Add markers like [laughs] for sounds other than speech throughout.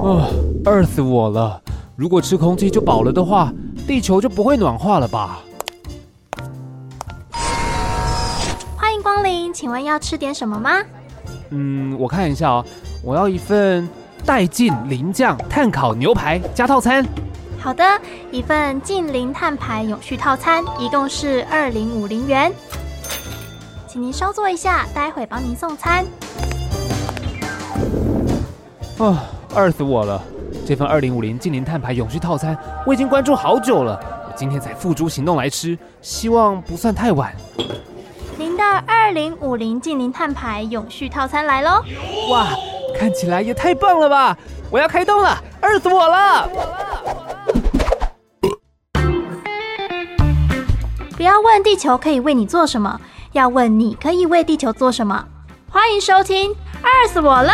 哦，饿死我了！如果吃空气就饱了的话，地球就不会暖化了吧？欢迎光临，请问要吃点什么吗？嗯，我看一下哦，我要一份带劲零酱碳烤牛排加套餐。好的，一份近零碳排永续套餐，一共是二零五零元，请您稍坐一下，待会帮您送餐。哦，饿死我了！这份二零五零净零碳排永续套餐，我已经关注好久了，我今天才付诸行动来吃，希望不算太晚。您的二零五零净零碳排永续套餐来喽！哇，看起来也太棒了吧！我要开动了，饿死我了！不要问地球可以为你做什么，要问你可以为地球做什么。欢迎收听《饿死我了》。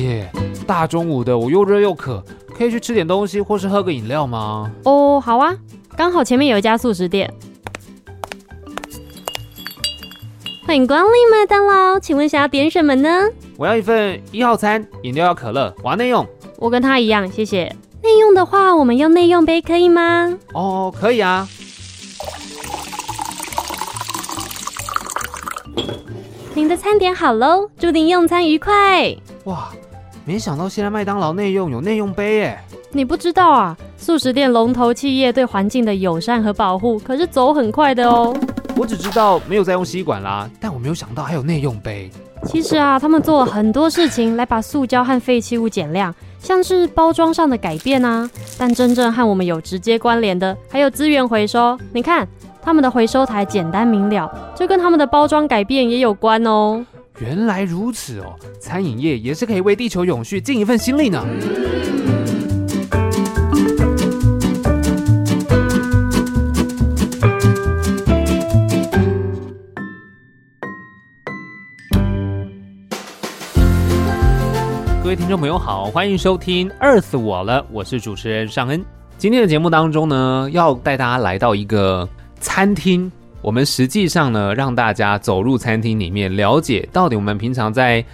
姐，大中午的我又热又渴，可以去吃点东西或是喝个饮料吗？哦，好啊，刚好前面有一家素食店。欢迎光临麦当劳，请问想要点什么呢？我要一份一号餐，饮料要可乐，我要内用。我跟他一样，谢谢。内用的话，我们用内用杯可以吗？哦，可以啊。您的餐点好喽，祝您用餐愉快。哇，没想到现在麦当劳内用有内用杯耶！你不知道啊？素食店龙头企业对环境的友善和保护可是走很快的哦。我只知道没有在用吸管啦，但我没有想到还有内用杯。其实啊，他们做了很多事情来把塑胶和废弃物减量，像是包装上的改变啊。但真正和我们有直接关联的，还有资源回收。你看，他们的回收台简单明了，这跟他们的包装改变也有关哦。原来如此哦，餐饮业也是可以为地球永续尽一份心力呢。各位听众朋友好，欢迎收听《饿死我了》，我是主持人尚恩。今天的节目当中呢，要带大家来到一个餐厅。我们实际上呢，让大家走入餐厅里面，了解到底我们平常在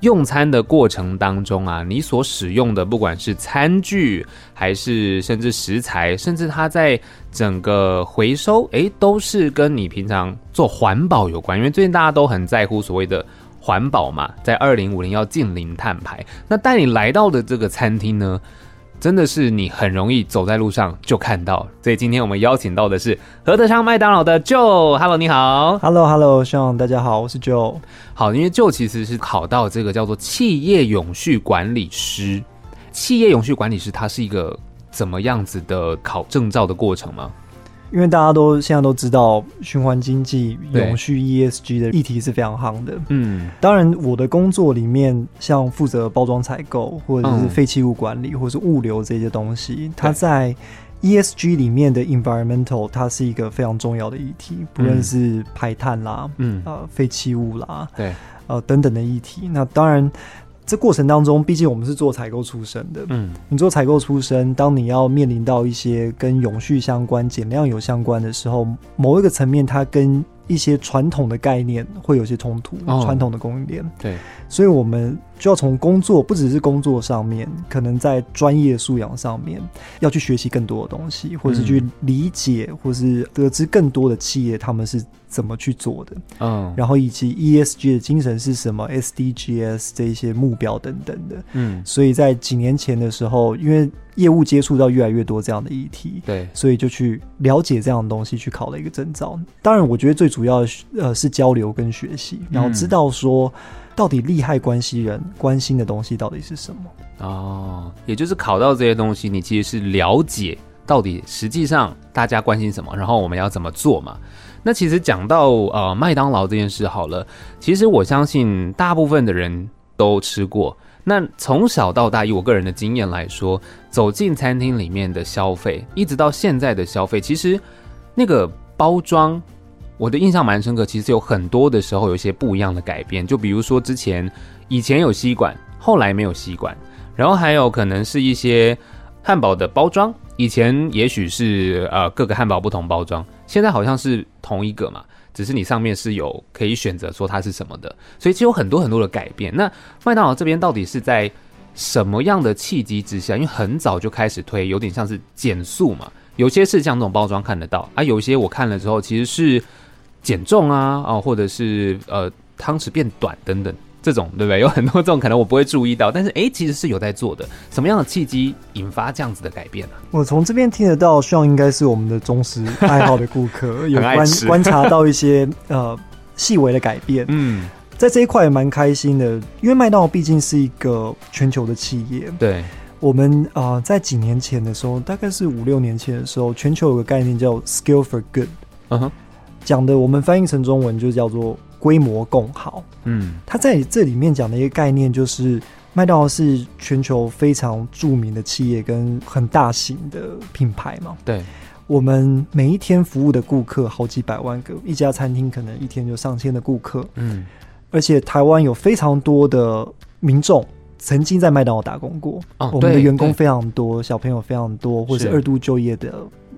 用餐的过程当中啊，你所使用的不管是餐具，还是甚至食材，甚至它在整个回收，诶，都是跟你平常做环保有关。因为最近大家都很在乎所谓的。环保嘛，在二零五零要净零碳排。那带你来到的这个餐厅呢，真的是你很容易走在路上就看到。所以今天我们邀请到的是何德昌麦当劳的 Joe。Hello，你好。Hello，Hello，Sean，大家好，我是 Joe。好，因为 Joe 其实是考到这个叫做企业永续管理师。企业永续管理师，它是一个怎么样子的考证照的过程吗？因为大家都现在都知道，循环经济、永续 ESG 的议题是非常夯的。嗯，当然，我的工作里面，像负责包装采购，或者是废弃物管理，嗯、或者是物流这些东西，它在 ESG 里面的 environmental，它是一个非常重要的议题，不论是排碳啦，嗯，呃，废弃物啦，对，呃，等等的议题。那当然。这过程当中，毕竟我们是做采购出身的，嗯，你做采购出身，当你要面临到一些跟永续相关、减量有相关的时候，某一个层面，它跟一些传统的概念会有些冲突，哦、传统的供应链，对，所以我们就要从工作，不只是工作上面，可能在专业素养上面，要去学习更多的东西，或者是去理解，或是得知更多的企业他们是怎么去做的，嗯，然后以及 ESG 的精神是什么，SDGs 这一些目标等等的，嗯，所以在几年前的时候，因为业务接触到越来越多这样的议题，对，所以就去了解这样的东西，去考了一个证照。当然，我觉得最主要的呃是交流跟学习，然后知道说到底利害关系人关心的东西到底是什么。哦，也就是考到这些东西，你其实是了解到底实际上大家关心什么，然后我们要怎么做嘛。那其实讲到呃麦当劳这件事好了，其实我相信大部分的人都吃过。那从小到大，以我个人的经验来说，走进餐厅里面的消费，一直到现在的消费，其实那个包装，我的印象蛮深刻。其实有很多的时候有一些不一样的改变，就比如说之前以前有吸管，后来没有吸管，然后还有可能是一些汉堡的包装，以前也许是呃各个汉堡不同包装，现在好像是同一个嘛，只是你上面是有可以选择说它是什么的，所以其实有很多很多的改变。那麦当劳这边到底是在什么样的契机之下？因为很早就开始推，有点像是减速嘛，有些是像这种包装看得到啊，有些我看了之后其实是减重啊，哦，或者是呃汤匙变短等等。这种对不对？有很多这种可能我不会注意到，但是哎，其实是有在做的。什么样的契机引发这样子的改变呢、啊？我从这边听得到，希望应该是我们的忠实爱好的顾客，[laughs] 有观观察到一些呃细微的改变。嗯，在这一块也蛮开心的，因为麦当劳毕竟是一个全球的企业。对，我们啊、呃，在几年前的时候，大概是五六年前的时候，全球有个概念叫 “skill for Good”。嗯哼，讲的我们翻译成中文就叫做。规模共好，嗯，他在这里面讲的一个概念就是，麦当劳是全球非常著名的企业跟很大型的品牌嘛。对，我们每一天服务的顾客好几百万个，一家餐厅可能一天就上千的顾客，嗯，而且台湾有非常多的民众曾经在麦当劳打工过，哦，我们的员工非常多，小朋友非常多，或者是。二度就业的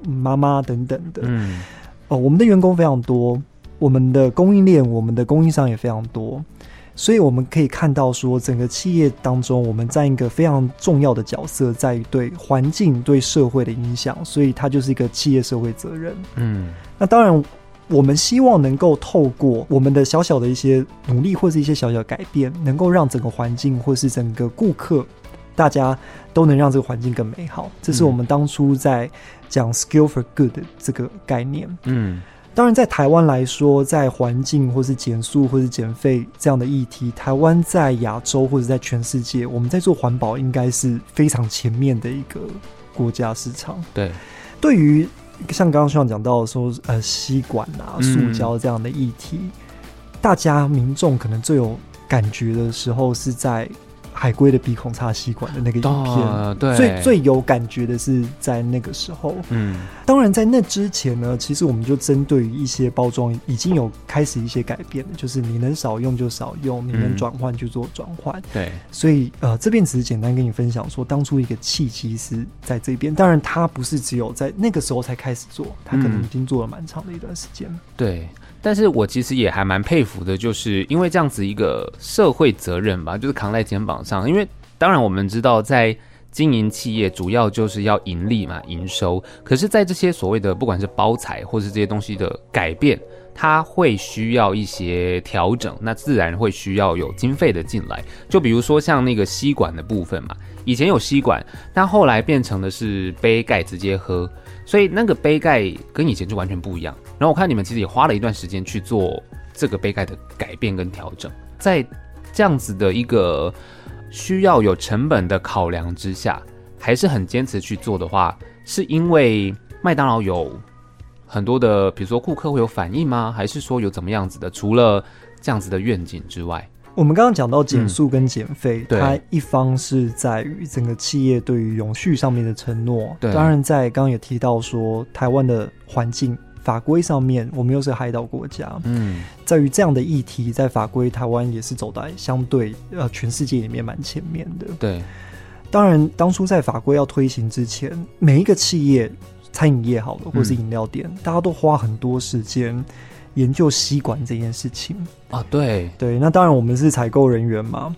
妈妈等等的，嗯，哦，我们的员工非常多。我们的供应链，我们的供应商也非常多，所以我们可以看到说，整个企业当中，我们占一个非常重要的角色，在于对环境、对社会的影响，所以它就是一个企业社会责任。嗯，那当然，我们希望能够透过我们的小小的一些努力，或是一些小小的改变，能够让整个环境，或是整个顾客，大家都能让这个环境更美好。这是我们当初在讲 “skill for Good” 的这个概念。嗯。当然，在台湾来说，在环境或是减速或是减费这样的议题，台湾在亚洲或者在全世界，我们在做环保应该是非常前面的一个国家市场。对，对于像刚刚希望讲到说，呃，吸管啊、塑胶这样的议题，嗯、大家民众可能最有感觉的时候是在。海龟的鼻孔插吸管的那个影片，哦、对，最最有感觉的是在那个时候。嗯，当然在那之前呢，其实我们就针对于一些包装已经有开始一些改变了，就是你能少用就少用，你能转换就做转换。对、嗯，所以呃，这边只是简单跟你分享说，当初一个契机是在这边。当然，它不是只有在那个时候才开始做，它可能已经做了蛮长的一段时间。对。但是我其实也还蛮佩服的，就是因为这样子一个社会责任吧，就是扛在肩膀上。因为当然我们知道，在经营企业主要就是要盈利嘛，营收。可是，在这些所谓的不管是包材或是这些东西的改变，它会需要一些调整，那自然会需要有经费的进来。就比如说像那个吸管的部分嘛，以前有吸管，但后来变成的是杯盖直接喝。所以那个杯盖跟以前就完全不一样。然后我看你们其实也花了一段时间去做这个杯盖的改变跟调整，在这样子的一个需要有成本的考量之下，还是很坚持去做的话，是因为麦当劳有很多的，比如说顾客会有反应吗？还是说有怎么样子的？除了这样子的愿景之外？我们刚刚讲到减速跟减费，嗯，它一方是在于整个企业对于永续上面的承诺。对，当然在刚刚也提到说，台湾的环境法规上面，我们又是海岛国家。嗯，在于这样的议题，在法规台湾也是走在相对呃全世界里面蛮前面的。对，当然当初在法规要推行之前，每一个企业，餐饮业好了，或是饮料店，嗯，大家都花很多时间。研究吸管这件事情啊，对对，那当然我们是采购人员嘛，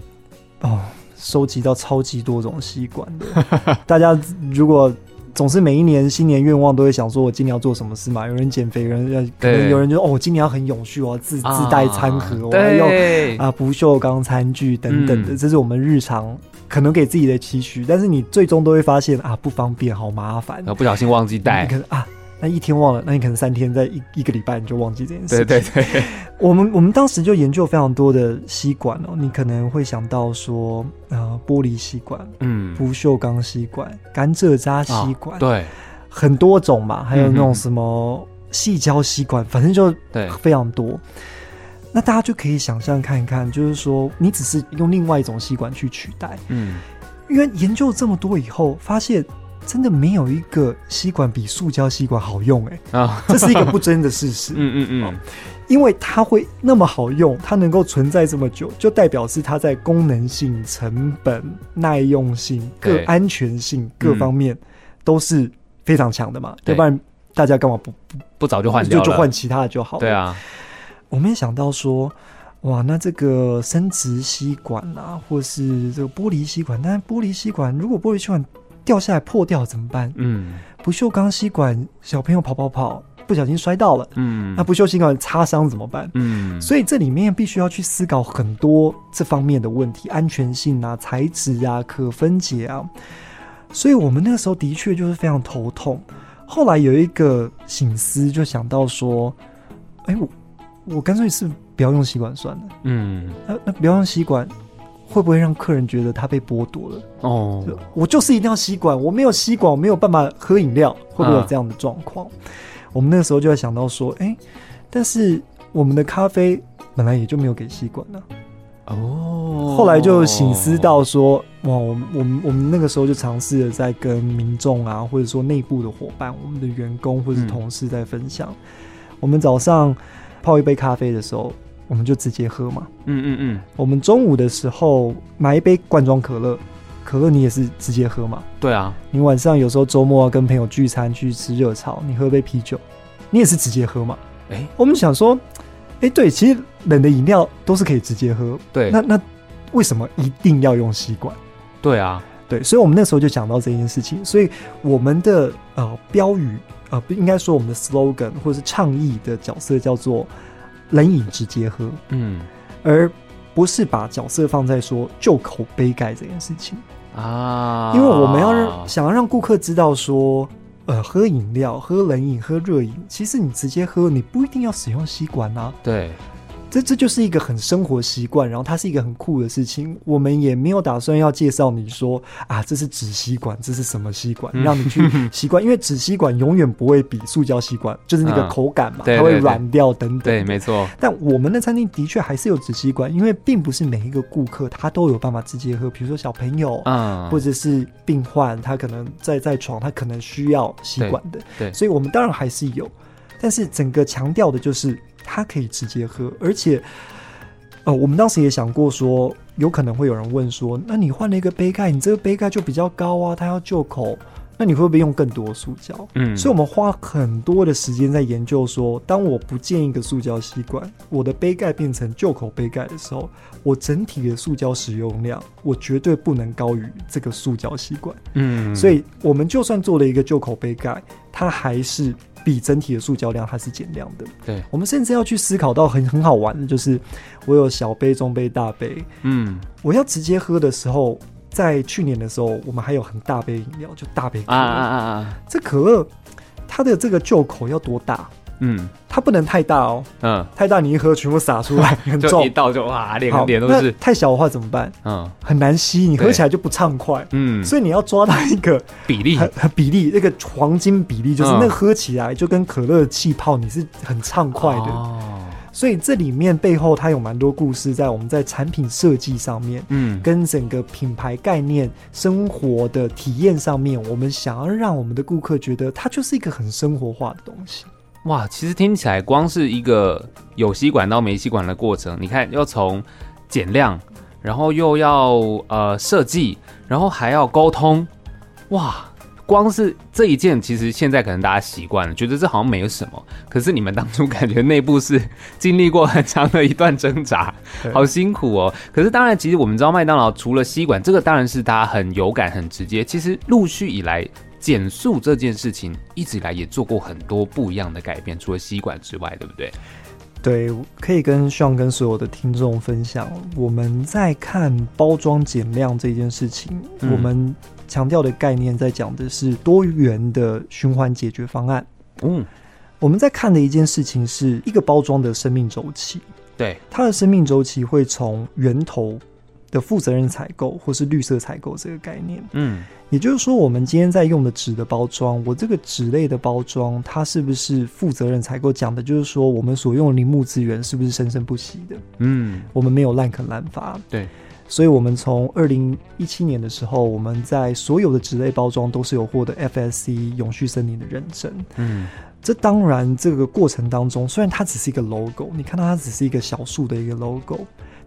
哦，收集到超级多种吸管的。[laughs] 大家如果总是每一年新年愿望都会想说，我今年要做什么事嘛？有人减肥，有人要可能有人就哦，我今年要很永续，我要自自带餐盒，啊、我要用啊不锈钢餐具等等的，嗯，这是我们日常可能给自己的期许。但是你最终都会发现啊，不方便，好麻烦，不小心忘记带，可能啊。那一天忘了，那你可能三天，在一一个礼拜你就忘记这件事。对对对，我们我们当时就研究非常多的吸管哦，你可能会想到说，呃，玻璃吸管，嗯，不锈钢吸管，甘蔗渣吸管，哦，对，很多种嘛，还有那种什么细胶吸管，反正就对非常多。那大家就可以想象看一看，就是说，你只是用另外一种吸管去取代，嗯，因为研究这么多以后，发现。真的没有一个吸管比塑胶吸管好用哎、欸、啊，这是一个不争的事实。[laughs] 嗯嗯嗯，因为它会那么好用，它能够存在这么久，就代表是它在功能性、成本、耐用性、各安全性各方面都是非常强的嘛。要不然大家干嘛不不不早就换掉？就就换其他的就好了。对啊，我没想到说，哇，那这个生殖吸管啊，或是这个玻璃吸管，但玻璃吸管如果玻璃吸管。掉下来破掉怎么办？嗯，不锈钢吸管，小朋友跑跑跑，不小心摔到了。嗯，那不锈吸管擦伤怎么办？嗯，所以这里面必须要去思考很多这方面的问题，安全性啊、材质啊、可分解啊。所以我们那个时候的确就是非常头痛。后来有一个醒思，就想到说，哎、欸，我我干脆是不要用吸管算了。嗯，那那不要用吸管。会不会让客人觉得他被剥夺了？哦，我就是一定要吸管，我没有吸管，我没有办法喝饮料，会不会有这样的状况？啊、我们那个时候就在想到说，哎、欸，但是我们的咖啡本来也就没有给吸管呢。哦，后来就醒思到说，哇，我们我们我们那个时候就尝试着在跟民众啊，或者说内部的伙伴、我们的员工或者是同事在分享，嗯、我们早上泡一杯咖啡的时候。我们就直接喝嘛。嗯嗯嗯。我们中午的时候买一杯罐装可乐，可乐你也是直接喝嘛？对啊。你晚上有时候周末要跟朋友聚餐去吃热炒，你喝杯啤酒，你也是直接喝嘛？哎、欸，我们想说，哎、欸，对，其实冷的饮料都是可以直接喝。对。那那为什么一定要用吸管？对啊，对，所以我们那时候就讲到这件事情。所以我们的呃标语呃不应该说我们的 slogan 或者是倡议的角色叫做。冷饮直接喝，嗯，而不是把角色放在说就口杯盖这件事情。啊，因为我们要让想要让顾客知道说，呃，喝饮料、喝冷饮、喝热饮，其实你直接喝，你不一定要使用吸管啊，对。这这就是一个很生活习惯，然后它是一个很酷的事情。我们也没有打算要介绍你说啊，这是纸吸管，这是什么吸管，让你去 [laughs] 习惯。因为纸吸管永远不会比塑胶吸管，就是那个口感嘛，嗯、它会软掉等等。对，没错。但我们的餐厅的确还是有纸吸管，因为并不是每一个顾客他都有办法直接喝。比如说小朋友，嗯，或者是病患，他可能在在床，他可能需要吸管的。对，对，所以我们当然还是有，但是整个强调的就是。它可以直接喝，而且，呃，我们当时也想过说，有可能会有人问说，那你换了一个杯盖，你这个杯盖就比较高啊，它要旧口，那你会不会用更多塑胶？嗯，所以我们花很多的时间在研究说，当我不建一个塑胶吸管，我的杯盖变成旧口杯盖的时候，我整体的塑胶使用量，我绝对不能高于这个塑胶吸管。嗯，所以我们就算做了一个旧口杯盖，它还是。比整体的塑胶量还是减量的。对，我们甚至要去思考到很很好玩的，就是我有小杯、中杯、大杯。嗯，我要直接喝的时候，在去年的时候，我们还有很大杯饮料，就大杯可乐。啊啊啊啊！这可乐它的这个旧口要多大？嗯，它不能太大哦。嗯，太大你一喝全部洒出来，[laughs] 很重，一倒就哇，脸脸都是。太小的话怎么办？嗯，很难吸，你喝起来就不畅快。嗯，所以你要抓到一个比例，比例那个黄金比例，就是那喝起来就跟可乐气泡，你是很畅快的。哦，所以这里面背后它有蛮多故事，在我们在产品设计上面，嗯，跟整个品牌概念、生活的体验上面，我们想要让我们的顾客觉得它就是一个很生活化的东西。哇，其实听起来光是一个有吸管到没吸管的过程，你看要从减量，然后又要呃设计，然后还要沟通，哇，光是这一件，其实现在可能大家习惯了，觉得这好像没有什么。可是你们当初感觉内部是经历过很长的一段挣扎，好辛苦哦。可是当然，其实我们知道麦当劳除了吸管，这个当然是大家很有感、很直接。其实陆续以来。减速这件事情一直以来也做过很多不一样的改变，除了吸管之外，对不对？对，可以跟 Sean 跟所有的听众分享，我们在看包装减量这件事情，嗯、我们强调的概念在讲的是多元的循环解决方案。嗯，我们在看的一件事情是一个包装的生命周期，对，它的生命周期会从源头的负责任采购或是绿色采购这个概念，嗯，也就是说，我们今天在用的纸的包装，我这个纸类的包装，它是不是负责任采购？讲的就是说，我们所用的林木资源是不是生生不息的？嗯，我们没有滥垦滥伐。对，所以我们从二零一七年的时候，我们在所有的纸类包装都是有获得 FSC 永续森林的认证。嗯，这当然这个过程当中，虽然它只是一个 logo，你看到它只是一个小树的一个 logo，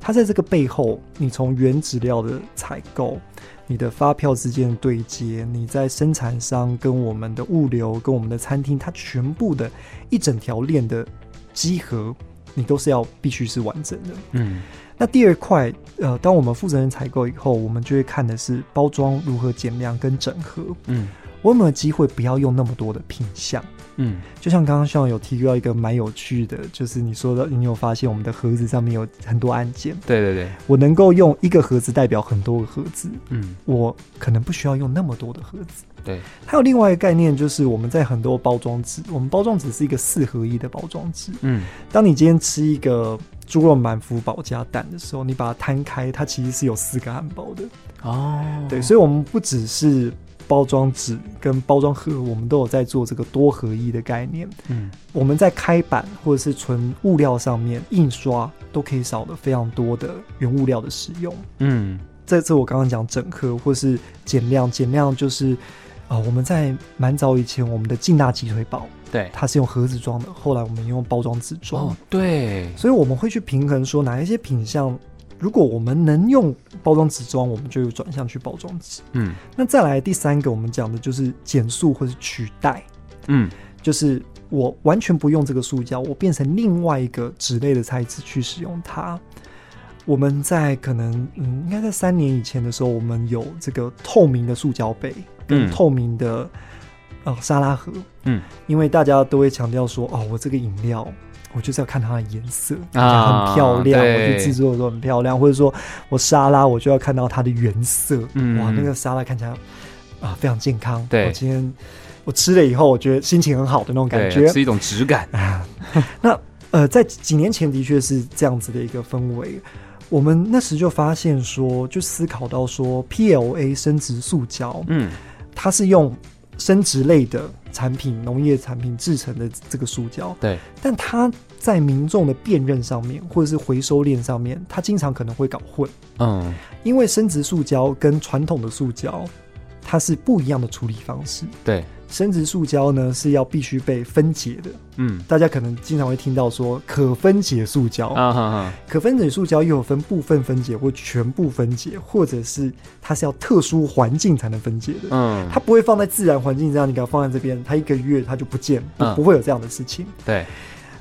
它在这个背后，你从原纸料的采购。你的发票之间的对接，你在生产商跟我们的物流跟我们的餐厅，它全部的一整条链的集合，你都是要必须是完整的。嗯，那第二块，呃，当我们负责人采购以后，我们就会看的是包装如何减量跟整合。嗯，我有没有机会不要用那么多的品项？嗯，就像刚刚希望有提到一个蛮有趣的，就是你说的，你有发现我们的盒子上面有很多按键。对对对，我能够用一个盒子代表很多个盒子。嗯，我可能不需要用那么多的盒子。对，还有另外一个概念，就是我们在很多包装纸，我们包装纸是一个四合一的包装纸。嗯，当你今天吃一个猪肉满福堡加蛋的时候，你把它摊开，它其实是有四个汉堡的。哦，对，所以我们不只是。包装纸跟包装盒，我们都有在做这个多合一的概念。嗯，我们在开板或者是纯物料上面印刷，都可以少了非常多的原物料的使用。嗯，这次我刚刚讲整合或是减量，减量就是啊、呃，我们在蛮早以前，我们的劲大鸡腿堡，对，它是用盒子装的，后来我们用包装纸装。哦，对，所以我们会去平衡说哪一些品项。如果我们能用包装纸装，我们就有转向去包装纸。嗯，那再来第三个，我们讲的就是减速或是取代。嗯，就是我完全不用这个塑胶，我变成另外一个纸类的材质去使用它。我们在可能嗯，应该在三年以前的时候，我们有这个透明的塑胶杯跟透明的、嗯、呃沙拉盒。嗯，因为大家都会强调说，哦，我这个饮料。我就是要看它的颜色啊，很漂亮。我去制作的时候很漂亮，或者说我沙拉，我就要看到它的原色。嗯，哇，那个沙拉看起来啊非常健康。对，我今天我吃了以后，我觉得心情很好的那种感觉，是一种质感啊。[laughs] 那呃，在几年前的确是这样子的一个氛围。我们那时就发现说，就思考到说，PLA 生殖塑胶，嗯，它是用。生殖类的产品、农业产品制成的这个塑胶，对，但它在民众的辨认上面，或者是回收链上面，它经常可能会搞混。嗯，因为生殖塑胶跟传统的塑胶，它是不一样的处理方式。对。生殖塑胶呢是要必须被分解的，嗯，大家可能经常会听到说可分解塑胶。啊，哈哈，可分解塑胶又有分部分分解或全部分解，或者是它是要特殊环境才能分解的，嗯，它不会放在自然环境这样，你给它放在这边，它一个月它就不见，嗯，不会有这样的事情，对，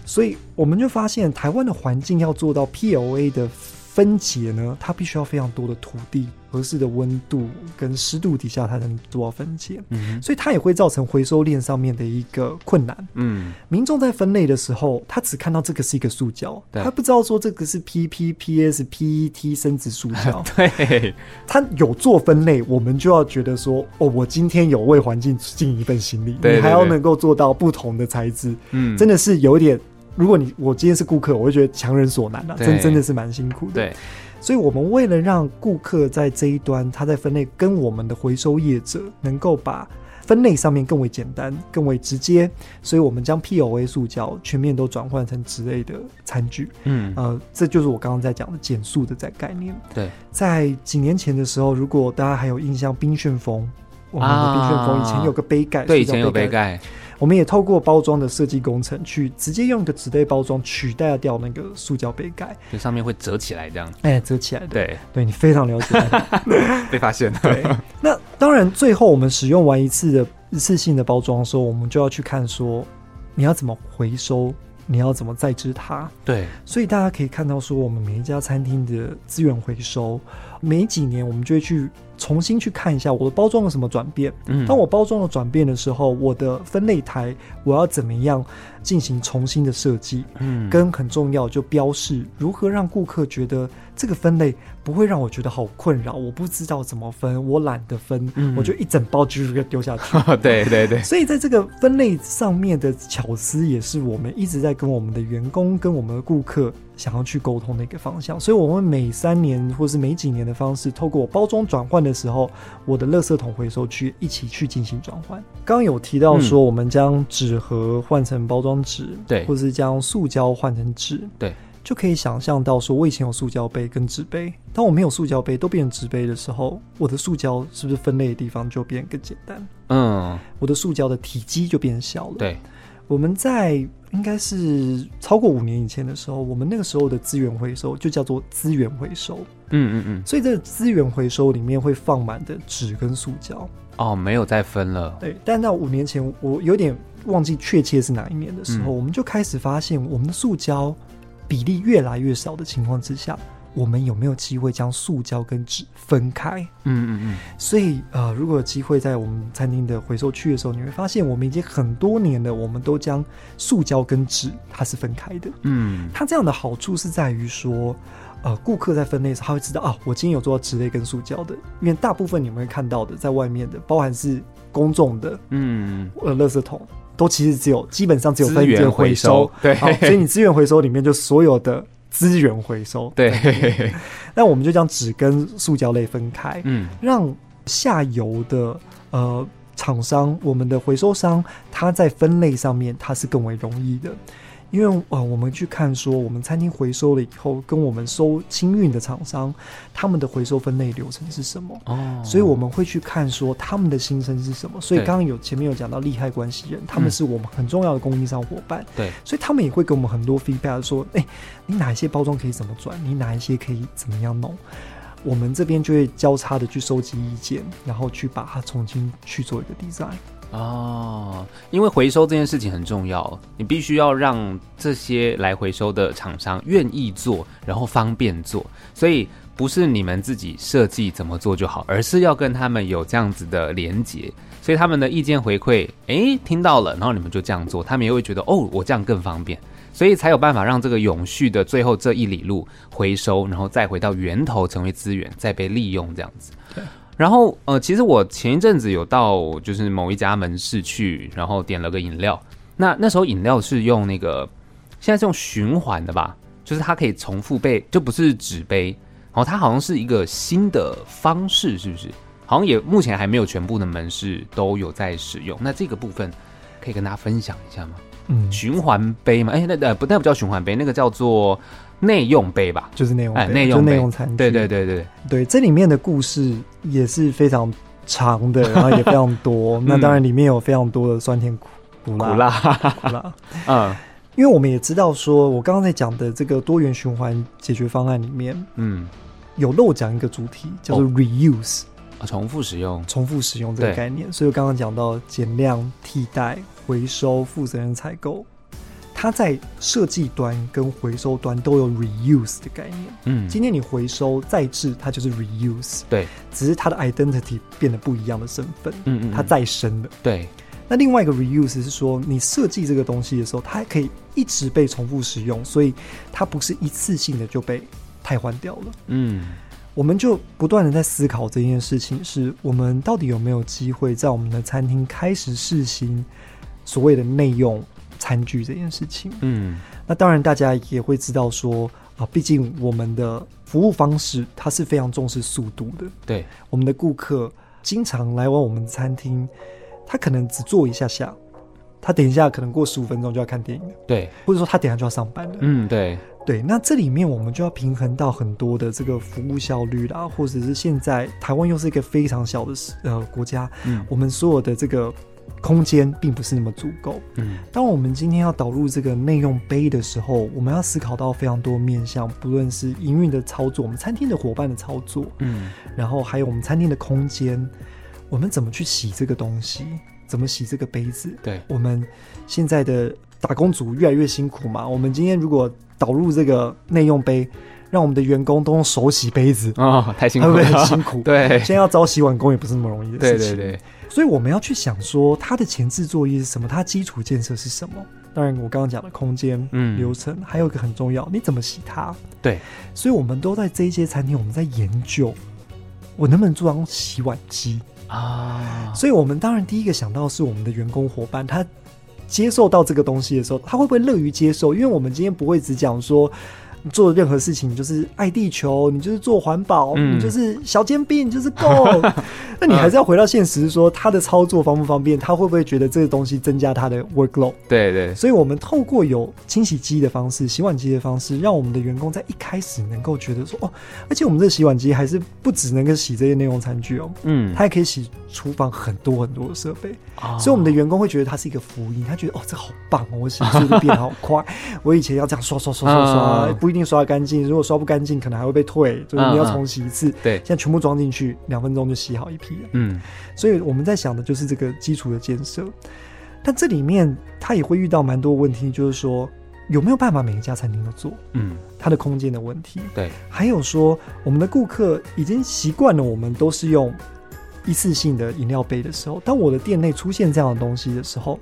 所以我们就发现台湾的环境要做到 PLA 的。分解呢，它必须要非常多的土地、合适的温度跟湿度底下，它才能做到分解。嗯，所以它也会造成回收链上面的一个困难。嗯，民众在分类的时候，他只看到这个是一个塑胶，他不知道说这个是 PP、PS、PET 生殖塑胶。[laughs] 对，他有做分类，我们就要觉得说，哦，我今天有为环境尽一份心力，对还要能够做到不同的材质。嗯，真的是有点。如果你我今天是顾客，我会觉得强人所难了，真真的是蛮辛苦的。对，所以我们为了让顾客在这一端，他在分类跟我们的回收业者能够把分类上面更为简单、更为直接，所以我们将 POA 塑胶全面都转换成纸类的餐具。嗯，呃，这就是我刚刚在讲的减速的在概念。对，在几年前的时候，如果大家还有印象，冰旋风，我们的冰旋风以前有个杯盖，对，以前有杯盖。我们也透过包装的设计工程，去直接用一个纸类包装取代掉那个塑胶杯盖，就上面会折起来这样。哎、欸，折起来的。对，对你非常了解。[laughs] 被发现了。[laughs] 对，那当然，最后我们使用完一次的一次性的包装的时候，我们就要去看说，你要怎么回收，你要怎么再制它。对，所以大家可以看到说，我们每一家餐厅的资源回收，每几年我们就会去。重新去看一下我的包装有什么转变。嗯，当我包装的转变的时候，我的分类台我要怎么样进行重新的设计？嗯，跟很重要就标示如何让顾客觉得这个分类不会让我觉得好困扰。我不知道怎么分，我懒得分，嗯，我就一整包就给丢下去。对对对。所以在这个分类上面的巧思，也是我们一直在跟我们的员工、跟我们的顾客。想要去沟通的一个方向，所以我们每三年或是每几年的方式，透过包装转换的时候，我的垃圾桶回收区一起去进行转换。刚刚有提到说，我们将纸盒换成包装纸，对，或是将塑胶换成纸，对。就可以想象到说，我以前有塑胶杯跟纸杯，当我没有塑胶杯都变成纸杯的时候，我的塑胶是不是分类的地方就变更简单？嗯，我的塑胶的体积就变小了。对，我们在应该是超过五年以前的时候，我们那个时候的资源回收就叫做资源回收。嗯嗯嗯，所以这个资源回收里面会放满的纸跟塑胶。哦，没有再分了。对，但到五年前，我有点忘记确切是哪一年的时候，嗯、我们就开始发现我们的塑胶。比例越来越少的情况之下，我们有没有机会将塑胶跟纸分开？嗯嗯嗯。所以呃，如果有机会在我们餐厅的回收区的时候，你会发现我们已经很多年了，我们都将塑胶跟纸它是分开的。嗯，它这样的好处是在于说，呃，顾客在分类的时候，他会知道啊，我今天有做到纸类跟塑胶的，因为大部分你们会看到的，在外面的，包含是公众的，嗯，呃，垃圾桶。都其实只有基本上只有分源回收，对，所以你资源回收里面就所有的资源回收，[laughs] 对。那我们就将纸跟塑胶类分开，嗯，让下游的呃厂商，我们的回收商，他在分类上面他是更为容易的。因为啊、呃，我们去看说，我们餐厅回收了以后，跟我们收清运的厂商，他们的回收分类流程是什么？哦，所以我们会去看说他们的心声是什么。所以刚刚有前面有讲到利害关系人，他们是我们很重要的供应商伙伴。对，所以他们也会给我们很多 feedback，说，哎、欸，你哪一些包装可以怎么转？你哪一些可以怎么样弄？我们这边就会交叉的去收集意见，然后去把它重新去做一个 design。哦，因为回收这件事情很重要，你必须要让这些来回收的厂商愿意做，然后方便做，所以不是你们自己设计怎么做就好，而是要跟他们有这样子的连结，所以他们的意见回馈，诶，听到了，然后你们就这样做，他们也会觉得哦，我这样更方便，所以才有办法让这个永续的最后这一里路回收，然后再回到源头成为资源，再被利用这样子。对。然后，呃，其实我前一阵子有到就是某一家门市去，然后点了个饮料。那那时候饮料是用那个，现在是用循环的吧？就是它可以重复被，就不是纸杯。然后它好像是一个新的方式，是不是？好像也目前还没有全部的门市都有在使用。那这个部分可以跟大家分享一下吗？嗯，循环杯嘛，哎，那呃不，那不叫循环杯，那个叫做。内用杯吧，就是内用杯，内用内用餐具。对对对对对，这里面的故事也是非常长的，[laughs] 然后也非常多。那当然里面有非常多的酸甜苦苦辣。苦辣。苦辣。[laughs] 嗯，因为我们也知道说，我刚刚在讲的这个多元循环解决方案里面，嗯，有漏讲一个主题叫做 reuse，啊，重复使用，重复使用这个概念。所以我刚刚讲到减量、替代、回收、负责任采购。它在设计端跟回收端都有 reuse 的概念。嗯，今天你回收再制，它就是 reuse。对，只是它的 identity 变得不一样的身份。嗯，嗯嗯，它再生了。对，那另外一个 reuse 是说，你设计这个东西的时候，它还可以一直被重复使用，所以它不是一次性的就被替换掉了。嗯，我们就不断的在思考这件事情，是我们到底有没有机会在我们的餐厅开始试行所谓的内用。餐具这件事情，嗯，那当然大家也会知道说啊，毕竟我们的服务方式它是非常重视速度的。对，我们的顾客经常来往我们餐厅，他可能只坐一下下，他等一下可能过十五分钟就要看电影了。对，或者说他等下就要上班了。嗯，对，对。那这里面我们就要平衡到很多的这个服务效率啦，或者是现在台湾又是一个非常小的呃国家，嗯，我们所有的这个。空间并不是那么足够。嗯，当我们今天要导入这个内用杯的时候，我们要思考到非常多面向，不论是营运的操作，我们餐厅的伙伴的操作，嗯，然后还有我们餐厅的空间，我们怎么去洗这个东西，怎么洗这个杯子？对，我们现在的打工族越来越辛苦嘛。我们今天如果导入这个内用杯，让我们的员工都用手洗杯子啊，哦，太辛苦了，会不会很辛苦？[laughs] 对，现在要招洗碗工也不是那么容易的事情。对对对。所以我们要去想说，它的前置作业是什么？它基础建设是什么？当然，我刚刚讲的空间、嗯，流程，还有一个很重要，你怎么洗它？对，所以我们都在这一些餐厅，我们在研究，我能不能做上洗碗机啊？所以我们当然第一个想到是我们的员工伙伴，他接受到这个东西的时候，他会不会乐于接受？因为我们今天不会只讲说。做任何事情，你就是爱地球，你就是做环保，嗯，你就是小煎饼，你就是够。[laughs] 那你还是要回到现实，说他的操作方不方便，他会不会觉得这个东西增加他的 workload？对对。所以我们透过有清洗机的方式、洗碗机的方式，让我们的员工在一开始能够觉得说哦，而且我们这个洗碗机还是不只能够洗这些内容餐具哦，嗯，它还可以洗厨房很多很多的设备，哦，所以我们的员工会觉得它是一个福音，他觉得哦，这好棒哦，我洗速度变好快，[laughs] 我以前要这样刷刷刷刷刷，嗯，不一定刷干净，如果刷不干净，可能还会被退，就是你要重洗一次，嗯，对，现在全部装进去，两分钟就洗好一批了，嗯，所以我们在想的就是这个基础的建设，但这里面他也会遇到蛮多问题，就是说。有没有办法每一家餐厅都做？嗯，它的空间的问题。对，还有说我们的顾客已经习惯了，我们都是用一次性的饮料杯的时候，当我的店内出现这样的东西的时候，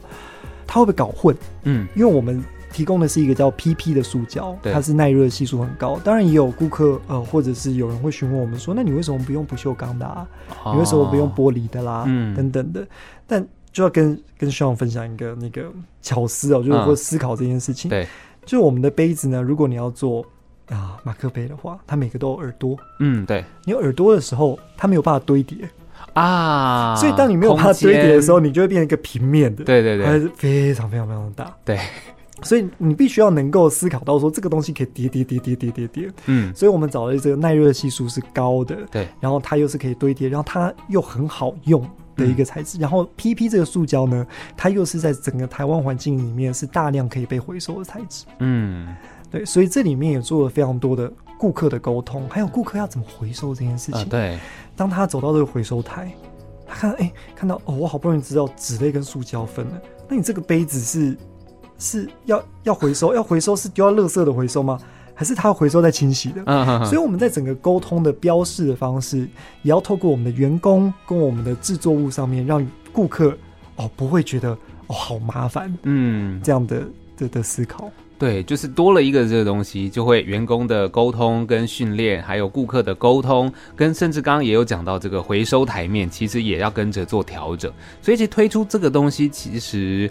他会不会搞混？嗯，因为我们提供的是一个叫 PP 的塑胶，它是耐热系数很高。当然也有顾客呃，或者是有人会询问我们说，那你为什么不用不锈钢的啊？哦，你为什么不用玻璃的啦？嗯，等等的，但。就要跟跟 Sean 分享一个那个巧思哦、喔，就是说思考这件事情。嗯、对，就我们的杯子呢，如果你要做啊马克杯的话，它每个都有耳朵。嗯，对。你有耳朵的时候，它没有办法堆叠啊。所以当你没有办法堆叠的时候，你就会变成一个平面的。对对对，它是非常非常非常的大。对。所以你必须要能够思考到说，这个东西可以叠叠叠叠叠叠叠。嗯。所以我们找的这个耐热系数是高的。对。然后它又是可以堆叠，然后它又很好用。的一个材质，然后 PP 这个塑胶呢，它又是在整个台湾环境里面是大量可以被回收的材质。嗯，对，所以这里面也做了非常多的顾客的沟通，还有顾客要怎么回收这件事情。对，当他走到这个回收台，他看到哎，看到哦，我好不容易知道纸类跟塑胶分了，那你这个杯子是是要要回收，要回收是丢到垃圾的回收吗？还是它回收再清洗的，所以我们在整个沟通的标示的方式，也要透过我们的员工跟我们的制作物上面，让顾客哦不会觉得哦好麻烦，嗯，这样的的的思考。对，就是多了一个这个东西，就会员工的沟通跟训练，还有顾客的沟通，跟甚至刚刚也有讲到这个回收台面，其实也要跟着做调整。所以其实推出这个东西，其实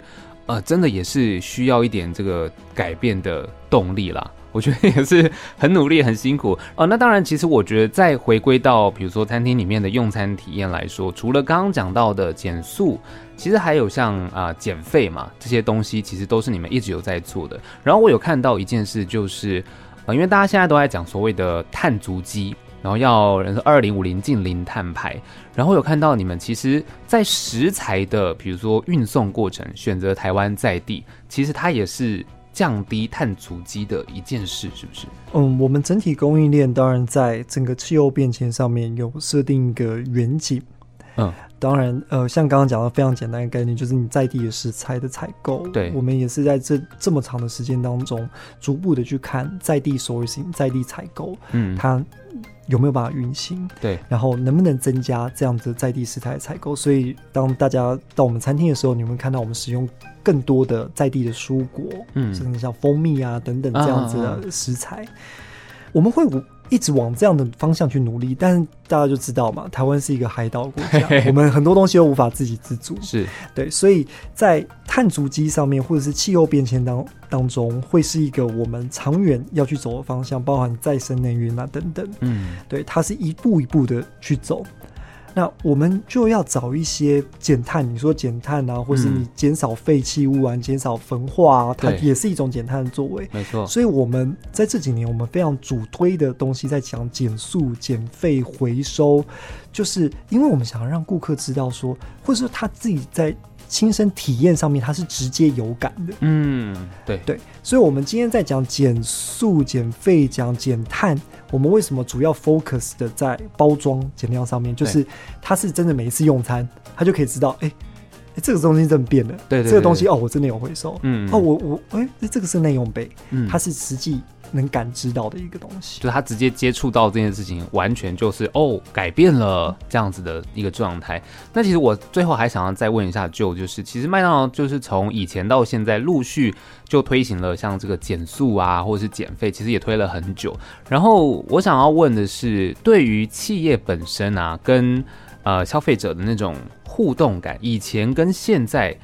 呃真的也是需要一点这个改变的动力啦。[laughs] 我觉得也是很努力、很辛苦哦。那当然，其实我觉得再回归到比如说餐厅里面的用餐体验来说，除了刚刚讲到的减速，其实还有像啊减费嘛这些东西，其实都是你们一直有在做的。然后我有看到一件事，就是呃，因为大家现在都在讲所谓的碳足迹，然后要人说二零五零近零碳排，然后有看到你们其实在食材的比如说运送过程选择台湾在地，其实它也是。降低碳足迹的一件事，是不是？嗯，我们整体供应链当然在整个气候变迁上面有设定一个远景。嗯，当然，呃，像刚刚讲的非常简单的概念，就是你在地的食材的采购。对，我们也是在这这么长的时间当中，逐步的去看在地 sourcing，在地采购，嗯，它有没有办法运行？对，然后能不能增加这样子在地食材的采购？所以，当大家到我们餐厅的时候，你们看到我们使用更多的在地的蔬果，嗯，甚至像蜂蜜啊等等这样子的食材，啊、我们会一直往这样的方向去努力，但是大家就知道嘛，台湾是一个海岛国家，[laughs] 我们很多东西都无法自给自足，是。对，所以在碳足迹上面，或者是气候变迁当当中，会是一个我们长远要去走的方向，包含再生能源啊等等，嗯，对，它是一步一步的去走。那我们就要找一些减碳，你说减碳啊，或是你减少废弃物啊，减、嗯、少焚化啊，它也是一种减碳的作为。没错。所以我们在这几年，我们非常主推的东西在讲减速、减废、回收，就是因为我们想要让顾客知道说，或者说他自己在。亲身体验上面，它是直接有感的。嗯，对对，所以，我们今天在讲减速、减废、讲减碳，我们为什么主要 focus 的在包装减量上面？就是它是真的每一次用餐，它就可以知道，哎、欸欸，这个东西真的变了。对，对，对，对，这个东西哦，我真的有回收。嗯，哦，我我，哎、欸，这个是内用杯，嗯，它是实际。能感知到的一个东西，就他直接接触到这件事情，完全就是哦，改变了这样子的一个状态。那其实我最后还想要再问一下，就就是其实麦当劳就是从以前到现在陆续就推行了像这个减速啊，或者是减费，其实也推了很久。然后我想要问的是，对于企业本身啊，跟呃消费者的那种互动感，以前跟现在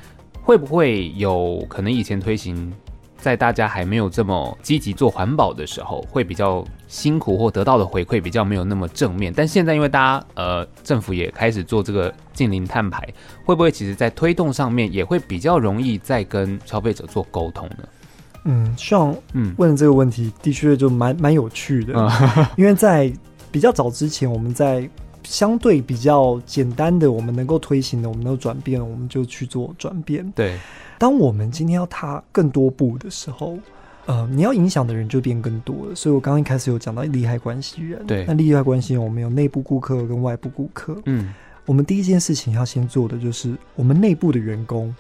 会不会有可能以前推行在大家还没有这么积极做环保的时候，会比较辛苦或得到的回馈比较没有那么正面。但现在因为大家呃政府也开始做这个近零碳排，会不会其实在推动上面也会比较容易再跟消费者做沟通呢？嗯，像嗯问的这个问题的确就蛮蛮有趣的，嗯、因为在比较早之前，我们在相对比较简单的，我们能够推行的，我们都转变，我们就去做转变。对，当我们今天要踏更多步的时候，呃，你要影响的人就变更多了。所以我刚刚一开始有讲到利害关系人，对，那利害关系人，我们有内部顾客跟外部顾客。嗯，我们第一件事情要先做的就是我们内部的员工。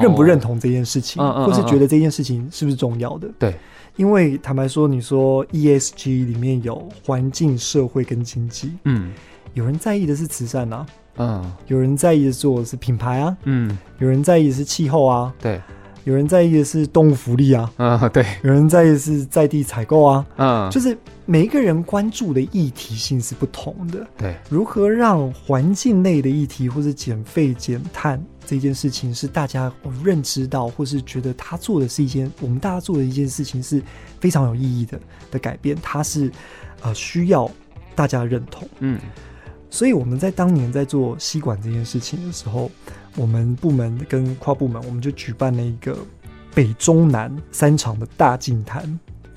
认不认同这件事情，哦、或是觉得这件事情是不是重要的？嗯嗯嗯、对，因为坦白说，你说 ESG 里面有环境、社会跟经济，嗯，有人在意的是慈善啊，嗯，有人在意的做的是品牌啊，嗯，有人在意的是气候啊，对。有人在意的是动物福利啊，嗯，对。有人在意的是在地采购啊，嗯，就是每一个人关注的议题性是不同的，对。如何让环境类的议题或者减废减碳这件事情是大家认知到，或是觉得他做的是一件我们大家做的一件事情是非常有意义的的改变，它是呃需要大家认同，嗯。所以我们在当年在做吸管这件事情的时候。我们部门跟跨部门，我们就举办了一个北中南三场的大净滩。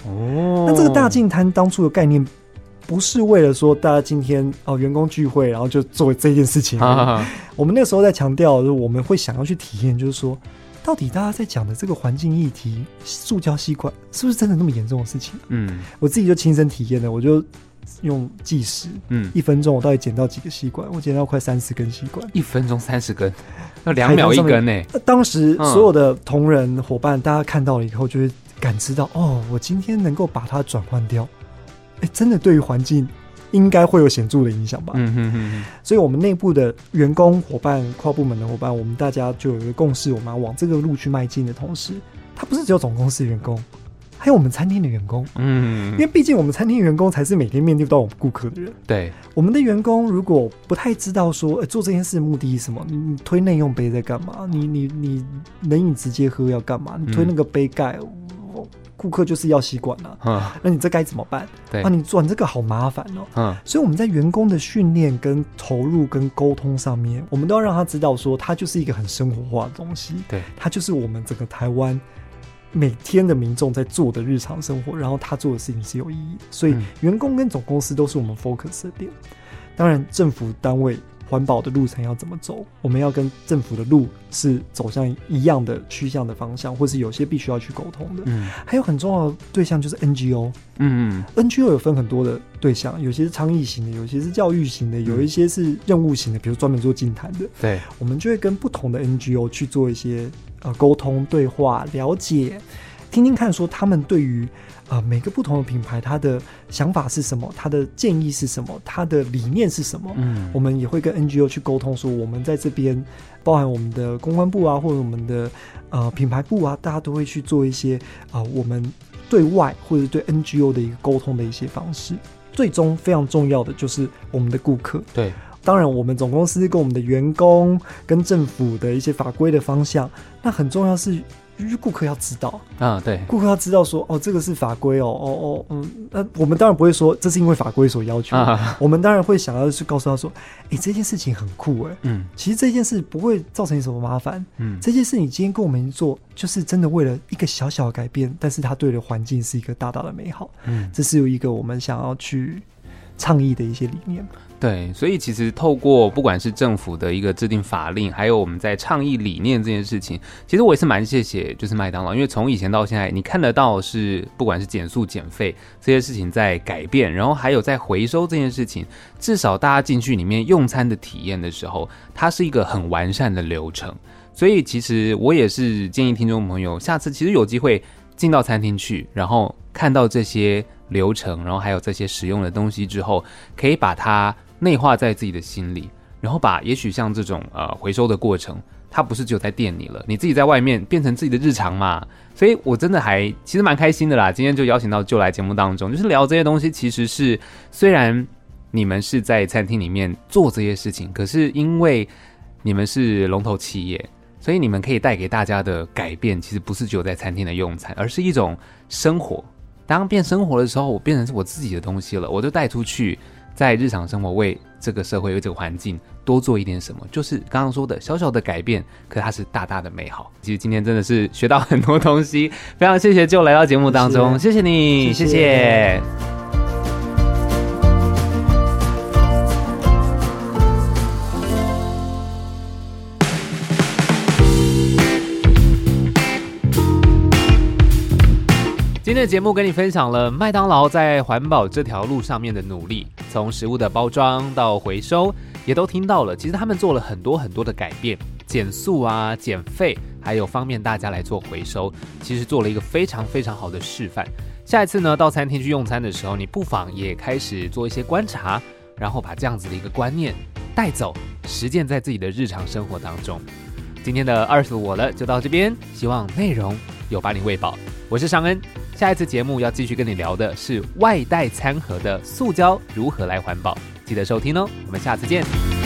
哦，那这个大净滩当初的概念，不是为了说大家今天哦员工聚会，然后就做这件事情。我们那个时候在强调，就是我们会想要去体验，就是说，到底大家在讲的这个环境议题，塑胶吸管是不是真的那么严重的事情？嗯，我自己就亲身体验了，我就。用计时，嗯，一分钟我到底捡到几个吸管？我捡到快三十根吸管。一分钟三十根，那两秒一根呢？当时所有的同仁伙伴，大家看到了以后，就会感知到，哦，我今天能够把它转换掉，哎，真的对于环境应该会有显著的影响吧？嗯哼哼哼。所以，我们内部的员工伙伴、跨部门的伙伴，我们大家就有一个共识，我们要往这个路去迈进的同时，它不是只有总公司员工。还有我们餐厅的员工，嗯，因为毕竟我们餐厅员工才是每天面对到我们顾客的人。对，我们的员工如果不太知道说，欸、做这件事的目的是什么？你推内用杯在干嘛？你你你冷饮直接喝要干嘛？你推那个杯盖，顾、嗯、客就是要吸管啊。嗯，那你这该怎么办？对啊，你转这个好麻烦哦。嗯，所以我们在员工的训练、跟投入、跟沟通上面，我们都要让他知道说，它就是一个很生活化的东西。对，它就是我们整个台湾。每天的民众在做的日常生活，然后他做的事情是有意义的，所以员工跟总公司都是我们 focus 的点。当然，政府单位环保的路程要怎么走，我们要跟政府的路是走向一样的趋向的方向，或是有些必须要去沟通的。嗯，还有很重要的对象就是 NGO。嗯，NGO 有分很多的对象，有些是倡议型的，有些是教育型的，有一些是任务型的，比如专门做净坛的。对，我们就会跟不同的 NGO 去做一些。呃，沟通对话，了解，听听看，说他们对于呃每个不同的品牌，他的想法是什么，他的建议是什么，他的理念是什么。嗯，我们也会跟 NGO 去沟通，说我们在这边，包含我们的公关部啊，或者我们的呃品牌部啊，大家都会去做一些啊、呃，我们对外或者对 NGO 的一个沟通的一些方式。最终非常重要的就是我们的顾客。对。当然，我们总公司跟我们的员工、跟政府的一些法规的方向，那很重要是，顾客要知道啊，对，顾客要知道说，哦，这个是法规哦，哦哦，嗯，那我们当然不会说这是因为法规所要求，啊，我们当然会想要去告诉他说，哎，这件事情很酷，哎，嗯，其实这件事不会造成你什么麻烦，嗯，这件事你今天跟我们做，就是真的为了一个小小的改变，但是它对的环境是一个大大的美好，嗯，这是有一个我们想要去倡议的一些理念。对，所以其实透过不管是政府的一个制定法令，还有我们在倡议理念这件事情，其实我也是蛮谢谢，就是麦当劳，因为从以前到现在，你看得到是不管是减速减费这些事情在改变，然后还有在回收这件事情，至少大家进去里面用餐的体验的时候，它是一个很完善的流程。所以其实我也是建议听众朋友，下次其实有机会进到餐厅去，然后看到这些流程，然后还有这些使用的东西之后，可以把它。内化在自己的心里，然后把也许像这种呃回收的过程，它不是只有在店里了，你自己在外面变成自己的日常嘛。所以我真的还其实蛮开心的啦。今天就邀请到就来节目当中，就是聊这些东西。其实是虽然你们是在餐厅里面做这些事情，可是因为你们是龙头企业，所以你们可以带给大家的改变，其实不是只有在餐厅的用餐，而是一种生活。当变生活的时候，我变成是我自己的东西了，我就带出去，在日常生活为这个社会、为这个环境多做一点什么，就是刚刚说的小小的改变，可它是大大的美好。其实今天真的是学到很多东西，非常谢谢 Joe 来到节目当中，谢谢，谢谢你，谢谢。谢谢的节目跟你分享了麦当劳在环保这条路上面的努力，从食物的包装到回收，也都听到了。其实他们做了很多很多的改变，减速啊、减费，还有方便大家来做回收，其实做了一个非常非常好的示范。下一次呢，到餐厅去用餐的时候，你不妨也开始做一些观察，然后把这样子的一个观念带走，实践在自己的日常生活当中。今天的饿死我了就到这边，希望内容有把你喂饱。我是尚恩。下一次节目要继续跟你聊的是外带餐盒的塑胶如何来环保，记得收听哦。我们下次见。